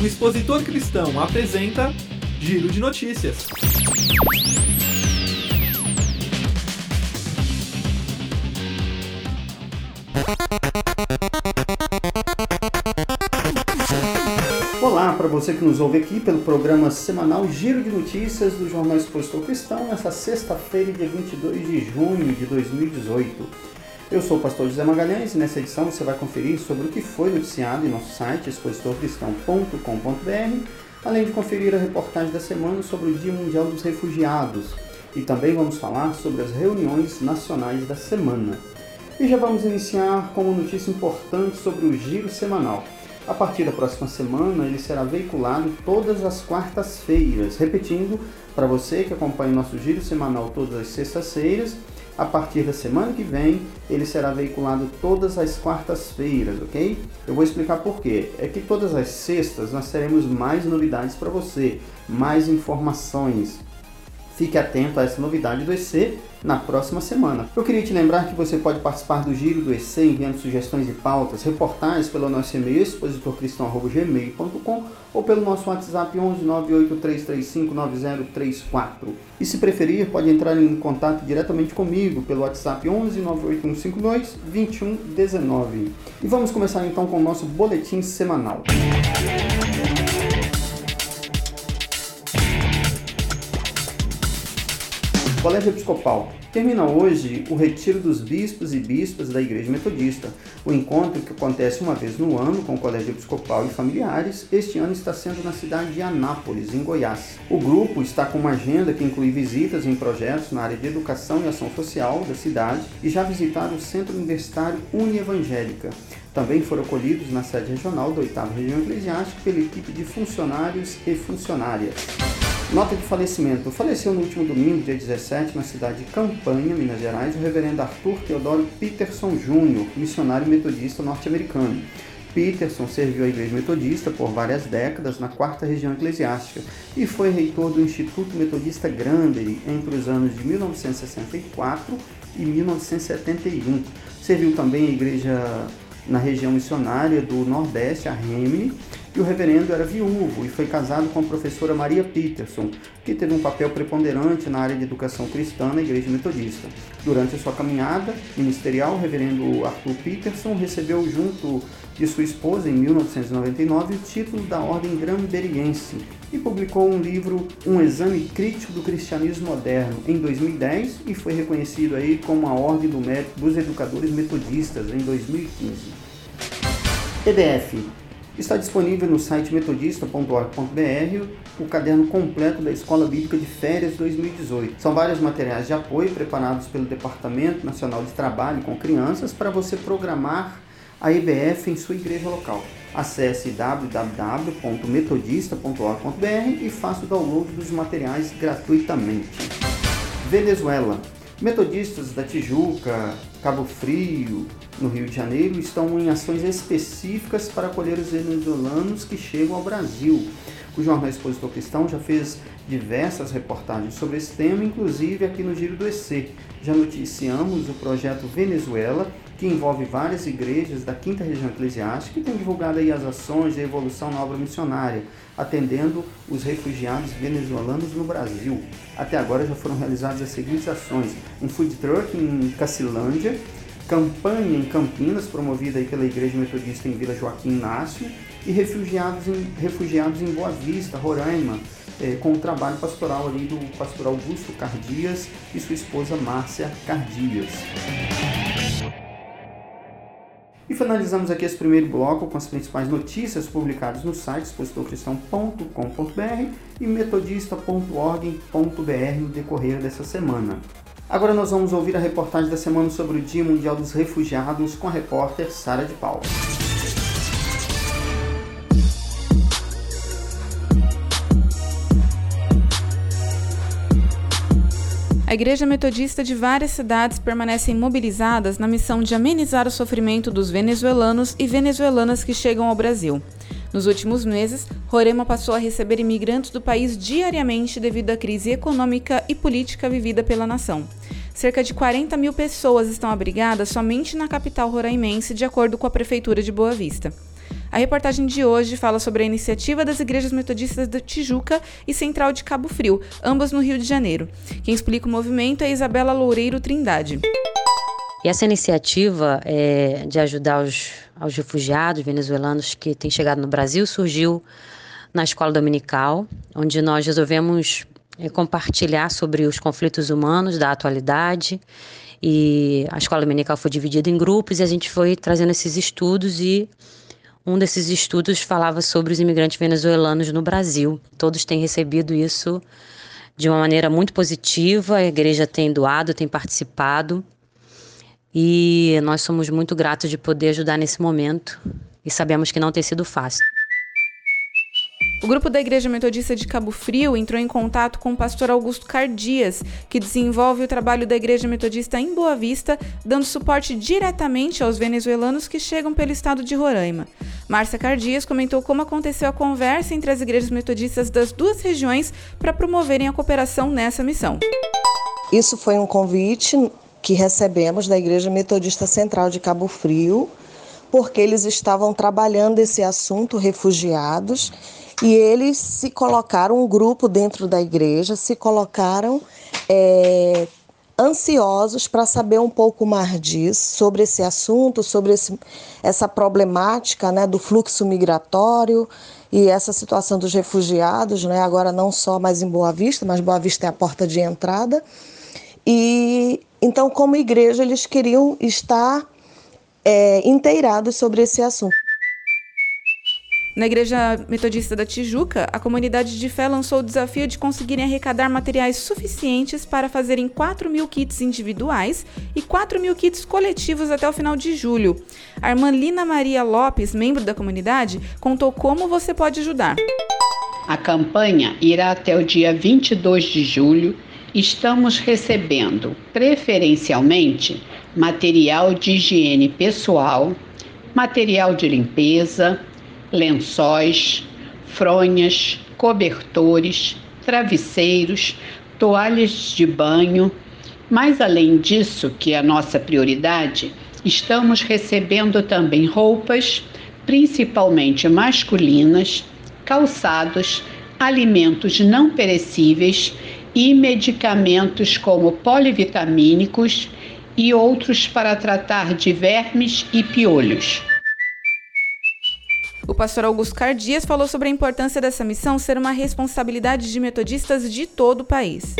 O Expositor Cristão apresenta Giro de Notícias. Olá para você que nos ouve aqui pelo programa semanal Giro de Notícias do Jornal Expositor Cristão, nessa sexta-feira, dia 22 de junho de 2018. Eu sou o pastor José Magalhães e nessa edição você vai conferir sobre o que foi noticiado em nosso site expositorcristão.com.br, além de conferir a reportagem da semana sobre o Dia Mundial dos Refugiados e também vamos falar sobre as reuniões nacionais da semana. E já vamos iniciar com uma notícia importante sobre o giro semanal. A partir da próxima semana, ele será veiculado todas as quartas-feiras. Repetindo, para você que acompanha nosso giro semanal todas as sextas-feiras, a partir da semana que vem, ele será veiculado todas as quartas-feiras, ok? Eu vou explicar por quê. É que todas as sextas nós teremos mais novidades para você, mais informações, Fique atento a essa novidade do EC na próxima semana. Eu queria te lembrar que você pode participar do Giro do EC enviando sugestões e pautas, reportagens pelo nosso e-mail expositorcristão.gmail.com ou pelo nosso WhatsApp 11 983359034. E se preferir, pode entrar em contato diretamente comigo pelo WhatsApp 11 98152 2119. E vamos começar então com o nosso boletim semanal. Música Colégio Episcopal. Termina hoje o retiro dos bispos e bispas da Igreja Metodista. O encontro, que acontece uma vez no ano com o Colégio Episcopal e familiares, este ano está sendo na cidade de Anápolis, em Goiás. O grupo está com uma agenda que inclui visitas em projetos na área de educação e ação social da cidade e já visitaram o Centro Universitário Unievangélica. Também foram acolhidos na sede regional da 8 Região Eclesiástica pela equipe de funcionários e funcionárias. Nota de falecimento. Faleceu no último domingo, dia 17, na cidade de Campanha, Minas Gerais, o reverendo Arthur Teodoro Peterson Jr., missionário metodista norte-americano. Peterson serviu a Igreja Metodista por várias décadas na quarta região eclesiástica e foi reitor do Instituto Metodista Granbury entre os anos de 1964 e 1971. Serviu também a Igreja na região missionária do Nordeste, a Remini, e o reverendo era viúvo e foi casado com a professora Maria Peterson, que teve um papel preponderante na área de educação cristã na Igreja Metodista. Durante sua caminhada ministerial, o reverendo Arthur Peterson recebeu junto de sua esposa, em 1999, o título da Ordem Gramberiense e publicou um livro, Um Exame Crítico do Cristianismo Moderno, em 2010 e foi reconhecido aí como a Ordem do Mérito dos Educadores Metodistas, em 2015. EDF Está disponível no site metodista.org.br o caderno completo da Escola Bíblica de Férias 2018. São vários materiais de apoio preparados pelo Departamento Nacional de Trabalho com Crianças para você programar a EBF em sua igreja local. Acesse www.metodista.org.br e faça o download dos materiais gratuitamente. Venezuela. Metodistas da Tijuca, Cabo Frio, no Rio de Janeiro, estão em ações específicas para acolher os venezuelanos que chegam ao Brasil. O jornal Expositor Cristão já fez diversas reportagens sobre esse tema, inclusive aqui no Giro do EC. Já noticiamos o projeto Venezuela, que envolve várias igrejas da quinta região eclesiástica e tem divulgado aí as ações de evolução na obra missionária, atendendo os refugiados venezuelanos no Brasil. Até agora já foram realizadas as seguintes ações: um food truck em Cacilândia, campanha em Campinas, promovida aí pela Igreja Metodista em Vila Joaquim Inácio, e refugiados em, refugiados em Boa Vista, Roraima, é, com o trabalho pastoral ali do pastor Augusto Cardias e sua esposa Márcia Cardias. E finalizamos aqui esse primeiro bloco com as principais notícias publicadas no site expositorcristão.com.br e metodista.org.br no decorrer dessa semana. Agora nós vamos ouvir a reportagem da semana sobre o Dia Mundial dos Refugiados com a repórter Sara de Paula. A Igreja Metodista de várias cidades permanecem mobilizadas na missão de amenizar o sofrimento dos venezuelanos e venezuelanas que chegam ao Brasil. Nos últimos meses, Roraima passou a receber imigrantes do país diariamente devido à crise econômica e política vivida pela nação. Cerca de 40 mil pessoas estão abrigadas somente na capital roraimense, de acordo com a Prefeitura de Boa Vista. A reportagem de hoje fala sobre a iniciativa das igrejas metodistas da Tijuca e Central de Cabo Frio, ambas no Rio de Janeiro. Quem explica o movimento é Isabela Loureiro Trindade. E essa iniciativa é, de ajudar os, aos refugiados venezuelanos que têm chegado no Brasil surgiu na escola dominical, onde nós resolvemos é, compartilhar sobre os conflitos humanos da atualidade. E a escola dominical foi dividida em grupos e a gente foi trazendo esses estudos e um desses estudos falava sobre os imigrantes venezuelanos no Brasil. Todos têm recebido isso de uma maneira muito positiva, a igreja tem doado, tem participado. E nós somos muito gratos de poder ajudar nesse momento e sabemos que não tem sido fácil. O grupo da Igreja Metodista de Cabo Frio entrou em contato com o pastor Augusto Cardias, que desenvolve o trabalho da Igreja Metodista em Boa Vista, dando suporte diretamente aos venezuelanos que chegam pelo estado de Roraima. Márcia Cardias comentou como aconteceu a conversa entre as igrejas metodistas das duas regiões para promoverem a cooperação nessa missão. Isso foi um convite que recebemos da Igreja Metodista Central de Cabo Frio, porque eles estavam trabalhando esse assunto refugiados e eles se colocaram, um grupo dentro da igreja, se colocaram é, ansiosos para saber um pouco mais disso, sobre esse assunto, sobre esse, essa problemática né, do fluxo migratório e essa situação dos refugiados, né, agora não só mais em Boa Vista, mas Boa Vista é a porta de entrada. E então, como igreja, eles queriam estar é, inteirados sobre esse assunto. Na Igreja Metodista da Tijuca, a comunidade de fé lançou o desafio de conseguirem arrecadar materiais suficientes para fazerem 4 mil kits individuais e 4 mil kits coletivos até o final de julho. A irmã Lina Maria Lopes, membro da comunidade, contou como você pode ajudar. A campanha irá até o dia 22 de julho. Estamos recebendo, preferencialmente, material de higiene pessoal, material de limpeza, lençóis, fronhas, cobertores, travesseiros, toalhas de banho. Mas além disso, que é a nossa prioridade, estamos recebendo também roupas, principalmente masculinas, calçados, alimentos não perecíveis e medicamentos como polivitamínicos e outros para tratar de vermes e piolhos. O pastor Augusto Cardias falou sobre a importância dessa missão ser uma responsabilidade de metodistas de todo o país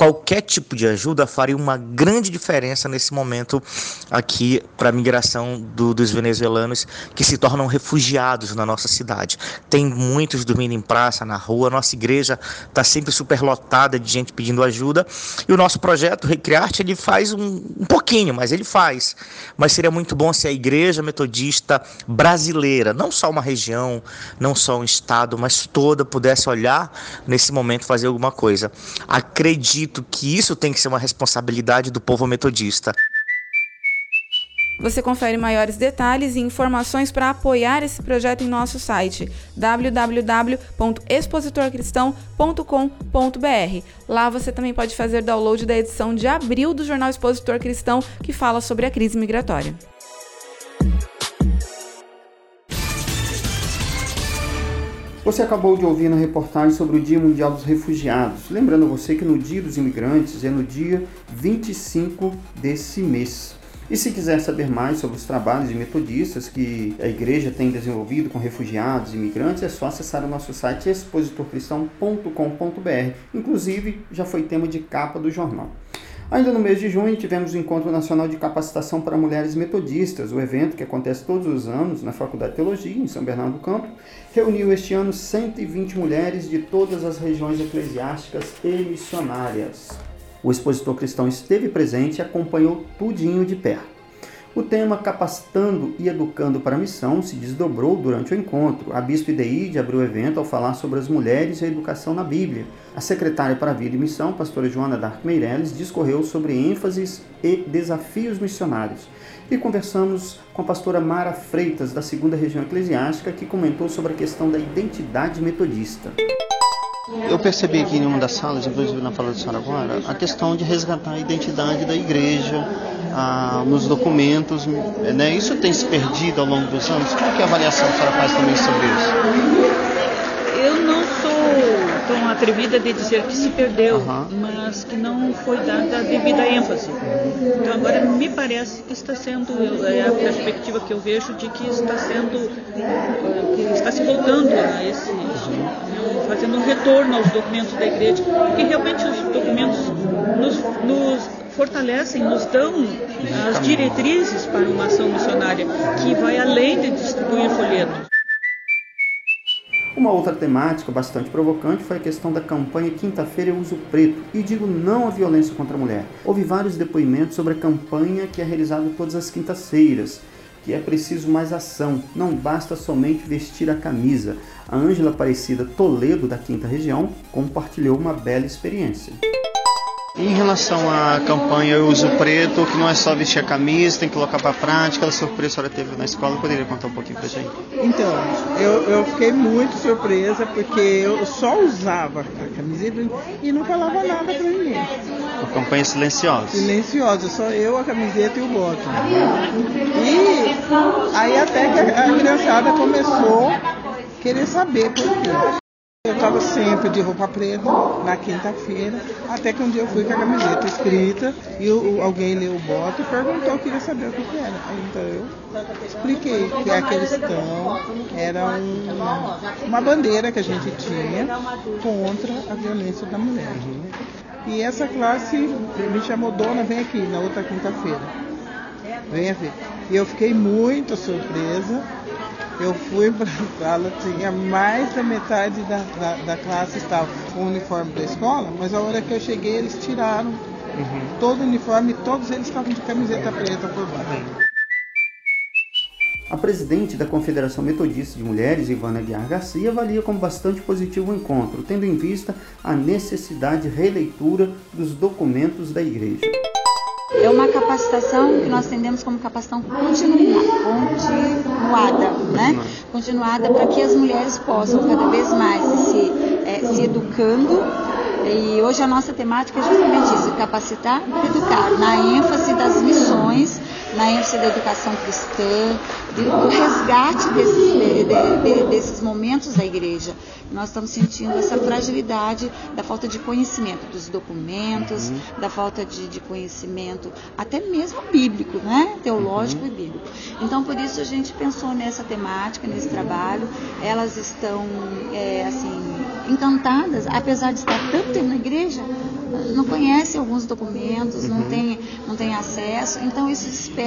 qualquer tipo de ajuda faria uma grande diferença nesse momento aqui para a migração do, dos venezuelanos que se tornam refugiados na nossa cidade. Tem muitos dormindo em praça, na rua, nossa igreja está sempre superlotada de gente pedindo ajuda e o nosso projeto Recriarte ele faz um, um pouquinho, mas ele faz. Mas seria muito bom se a igreja metodista brasileira, não só uma região, não só um estado, mas toda pudesse olhar nesse momento fazer alguma coisa. Acredito acredito que isso tem que ser uma responsabilidade do povo metodista. Você confere maiores detalhes e informações para apoiar esse projeto em nosso site www.expositorcristão.com.br. Lá você também pode fazer download da edição de abril do jornal Expositor Cristão, que fala sobre a crise migratória. Você acabou de ouvir na reportagem sobre o Dia Mundial dos Refugiados. Lembrando você que no Dia dos Imigrantes é no dia 25 desse mês. E se quiser saber mais sobre os trabalhos de metodistas que a igreja tem desenvolvido com refugiados e imigrantes, é só acessar o nosso site expositorcristão.com.br. Inclusive, já foi tema de capa do jornal. Ainda no mês de junho, tivemos o Encontro Nacional de Capacitação para Mulheres Metodistas. O evento, que acontece todos os anos na Faculdade de Teologia, em São Bernardo do Campo, reuniu este ano 120 mulheres de todas as regiões eclesiásticas e missionárias. O expositor cristão esteve presente e acompanhou tudinho de perto. O tema Capacitando e Educando para a Missão se desdobrou durante o encontro. A Bispo Ideide abriu o evento ao falar sobre as mulheres e a educação na Bíblia. A secretária para a Vida e Missão, pastora Joana Dark Meirelles, discorreu sobre ênfases e desafios missionários. E conversamos com a pastora Mara Freitas, da segunda região eclesiástica, que comentou sobre a questão da identidade metodista. Eu percebi aqui em uma das salas, inclusive na fala da senhora agora, a questão de resgatar a identidade da igreja ah, nos documentos. Né? Isso tem se perdido ao longo dos anos? Como é que a avaliação que a senhora faz também sobre isso? Eu não tão atrevida de dizer que se perdeu, uhum. mas que não foi dada a devida ênfase. Então agora me parece que está sendo, é a perspectiva que eu vejo de que está sendo, que está se voltando a esse, fazendo um retorno aos documentos da igreja, porque realmente os documentos nos, nos fortalecem, nos dão as diretrizes para uma ação missionária que vai além de distribuir folhetos. Uma outra temática bastante provocante foi a questão da campanha Quinta-feira Eu Uso Preto e digo não à violência contra a mulher. Houve vários depoimentos sobre a campanha que é realizada todas as quintas-feiras que é preciso mais ação, não basta somente vestir a camisa. A Ângela Aparecida Toledo, da Quinta Região, compartilhou uma bela experiência. Em relação à campanha Eu Uso Preto, que não é só vestir a camisa, tem que colocar para prática, a surpresa que a senhora teve na escola, poderia contar um pouquinho para gente? Então, eu, eu fiquei muito surpresa porque eu só usava a camiseta e não falava nada para ninguém. Uma campanha silenciosa. Silenciosa, só eu, a camiseta e o boto. E aí até que a criançada começou a querer saber por quê. Eu estava sempre de roupa preta na quinta-feira, até que um dia eu fui com a camiseta escrita e o, alguém leu o voto e perguntou, queria saber o que, que era. Então eu expliquei que aquele estão era um, uma bandeira que a gente tinha contra a violência da mulher. E essa classe me chamou, dona, vem aqui na outra quinta-feira. Venha ver. E eu fiquei muito surpresa eu fui para a sala, tinha mais da metade da, da, da, classe estava com o uniforme da escola, mas a hora que eu cheguei eles tiraram uhum. todo o uniforme e todos eles estavam de camiseta preta por baixo. A presidente da Confederação Metodista de Mulheres, Ivana Guiar Garcia, avalia como bastante positivo o encontro, tendo em vista a necessidade de releitura dos documentos da Igreja. É uma capacitação que nós entendemos como capacitação continua, continuada, né? Continuada para que as mulheres possam cada vez mais se, é, se educando. E hoje a nossa temática é justamente isso, capacitar educar, na ênfase das missões na ênfase da educação cristã, do resgate desses, de, de, desses momentos da igreja. Nós estamos sentindo essa fragilidade da falta de conhecimento dos documentos, uhum. da falta de, de, conhecimento, até mesmo bíblico, né? teológico uhum. e bíblico. Então, por isso a gente pensou nessa temática, nesse trabalho. Elas estão, é, assim, encantadas, apesar de estar tanto tempo na igreja, não conhece alguns documentos, uhum. não, tem, não tem acesso, então isso desperta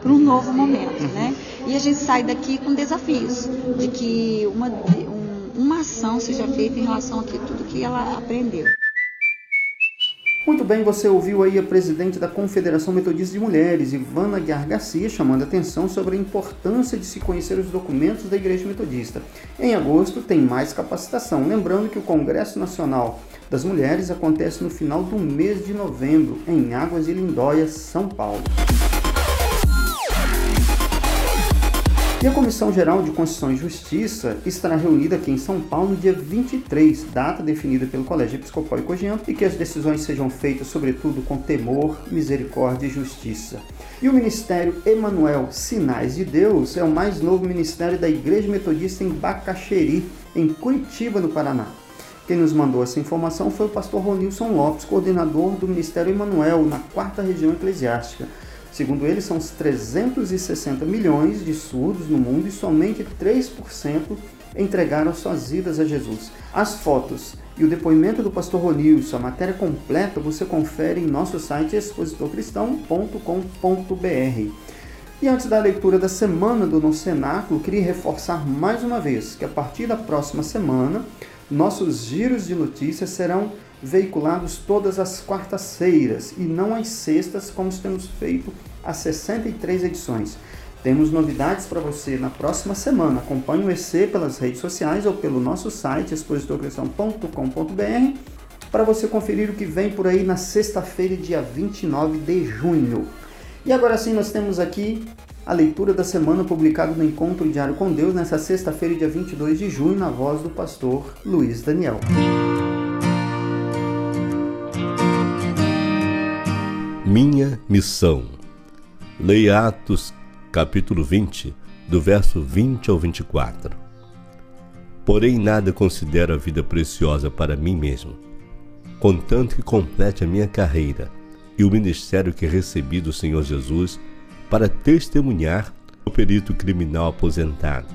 para um novo momento, uhum. né? E a gente sai daqui com desafios de que uma, um, uma ação seja feita em relação a tudo que ela aprendeu. Muito bem, você ouviu aí a presidente da Confederação Metodista de Mulheres, Ivana Guiar Garcia, chamando atenção sobre a importância de se conhecer os documentos da Igreja Metodista. Em agosto tem mais capacitação, lembrando que o Congresso Nacional das Mulheres acontece no final do mês de novembro, em Águas de Lindóia, São Paulo. E a Comissão Geral de Constituição e Justiça estará reunida aqui em São Paulo no dia 23, data definida pelo Colégio Episcopal e Cogiano, e que as decisões sejam feitas, sobretudo, com temor, misericórdia e justiça. E o Ministério Emanuel Sinais de Deus é o mais novo ministério da Igreja Metodista em Bacaxeri, em Curitiba, no Paraná. Quem nos mandou essa informação foi o pastor Ronilson Lopes, coordenador do Ministério Emanuel, na quarta região eclesiástica. Segundo ele, são os 360 milhões de surdos no mundo e somente 3% entregaram suas vidas a Jesus. As fotos e o depoimento do pastor Ronilson, a matéria completa, você confere em nosso site expositorcristão.com.br. E antes da leitura da semana do nosso cenáculo, queria reforçar mais uma vez que a partir da próxima semana, nossos giros de notícias serão veiculados todas as quartas-feiras e não às sextas, como temos feito há 63 edições. Temos novidades para você na próxima semana. Acompanhe o EC pelas redes sociais ou pelo nosso site expositorcristão.com.br para você conferir o que vem por aí na sexta-feira, dia 29 de junho. E agora sim, nós temos aqui a leitura da semana publicada no Encontro Diário com Deus nesta sexta-feira, dia 22 de junho, na voz do pastor Luiz Daniel. Minha missão. Leia Atos, capítulo 20, do verso 20 ao 24. Porém, nada considero a vida preciosa para mim mesmo, contanto que complete a minha carreira e o ministério que recebi do Senhor Jesus para testemunhar o perito criminal aposentado.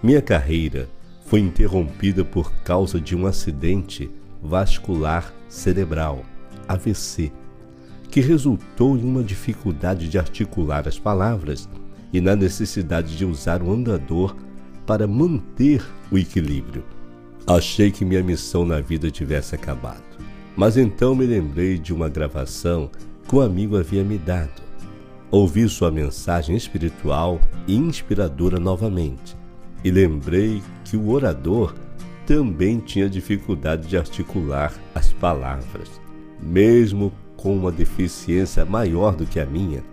Minha carreira foi interrompida por causa de um acidente vascular cerebral, AVC, que resultou em uma dificuldade de articular as palavras e na necessidade de usar o andador para manter o equilíbrio. Achei que minha missão na vida tivesse acabado, mas então me lembrei de uma gravação que um amigo havia me dado Ouvi sua mensagem espiritual e inspiradora novamente e lembrei que o orador também tinha dificuldade de articular as palavras. Mesmo com uma deficiência maior do que a minha,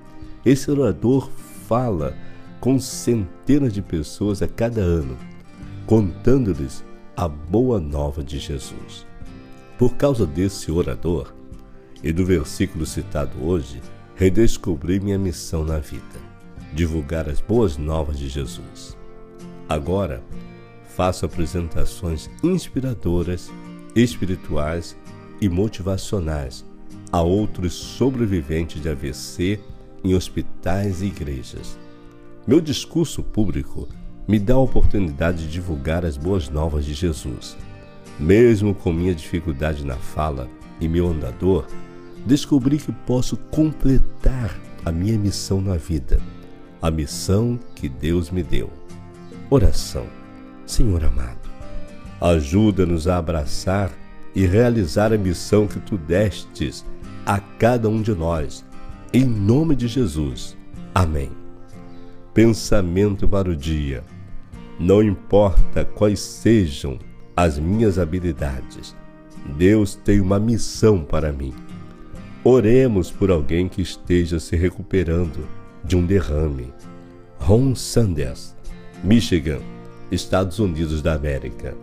esse orador fala com centenas de pessoas a cada ano, contando-lhes a boa nova de Jesus. Por causa desse orador e do versículo citado hoje, redescobri minha missão na vida: divulgar as boas novas de Jesus. Agora, faço apresentações inspiradoras, espirituais e motivacionais a outros sobreviventes de AVC em hospitais e igrejas. Meu discurso público me dá a oportunidade de divulgar as boas novas de Jesus. Mesmo com minha dificuldade na fala e meu andador, descobri que posso completar a minha missão na vida, a missão que Deus me deu. Oração. Senhor amado, ajuda-nos a abraçar e realizar a missão que tu destes cada um de nós. Em nome de Jesus. Amém. Pensamento para o dia. Não importa quais sejam as minhas habilidades, Deus tem uma missão para mim. Oremos por alguém que esteja se recuperando de um derrame. Ron Sanders, Michigan, Estados Unidos da América.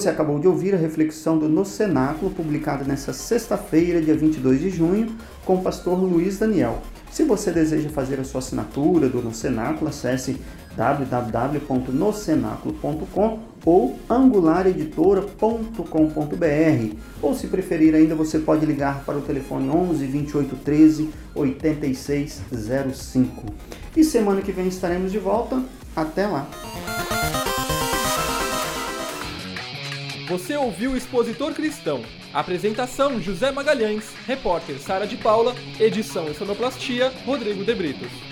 Você acabou de ouvir a reflexão do No Cenáculo, publicada nesta sexta-feira, dia 22 de junho, com o pastor Luiz Daniel. Se você deseja fazer a sua assinatura do No Cenáculo, acesse www.nocenáculo.com ou angulareditora.com.br. Ou se preferir ainda, você pode ligar para o telefone 11 28 13 8605. E semana que vem estaremos de volta. Até lá! Você ouviu o Expositor Cristão. Apresentação José Magalhães, repórter Sara de Paula, edição e sonoplastia Rodrigo de Britos.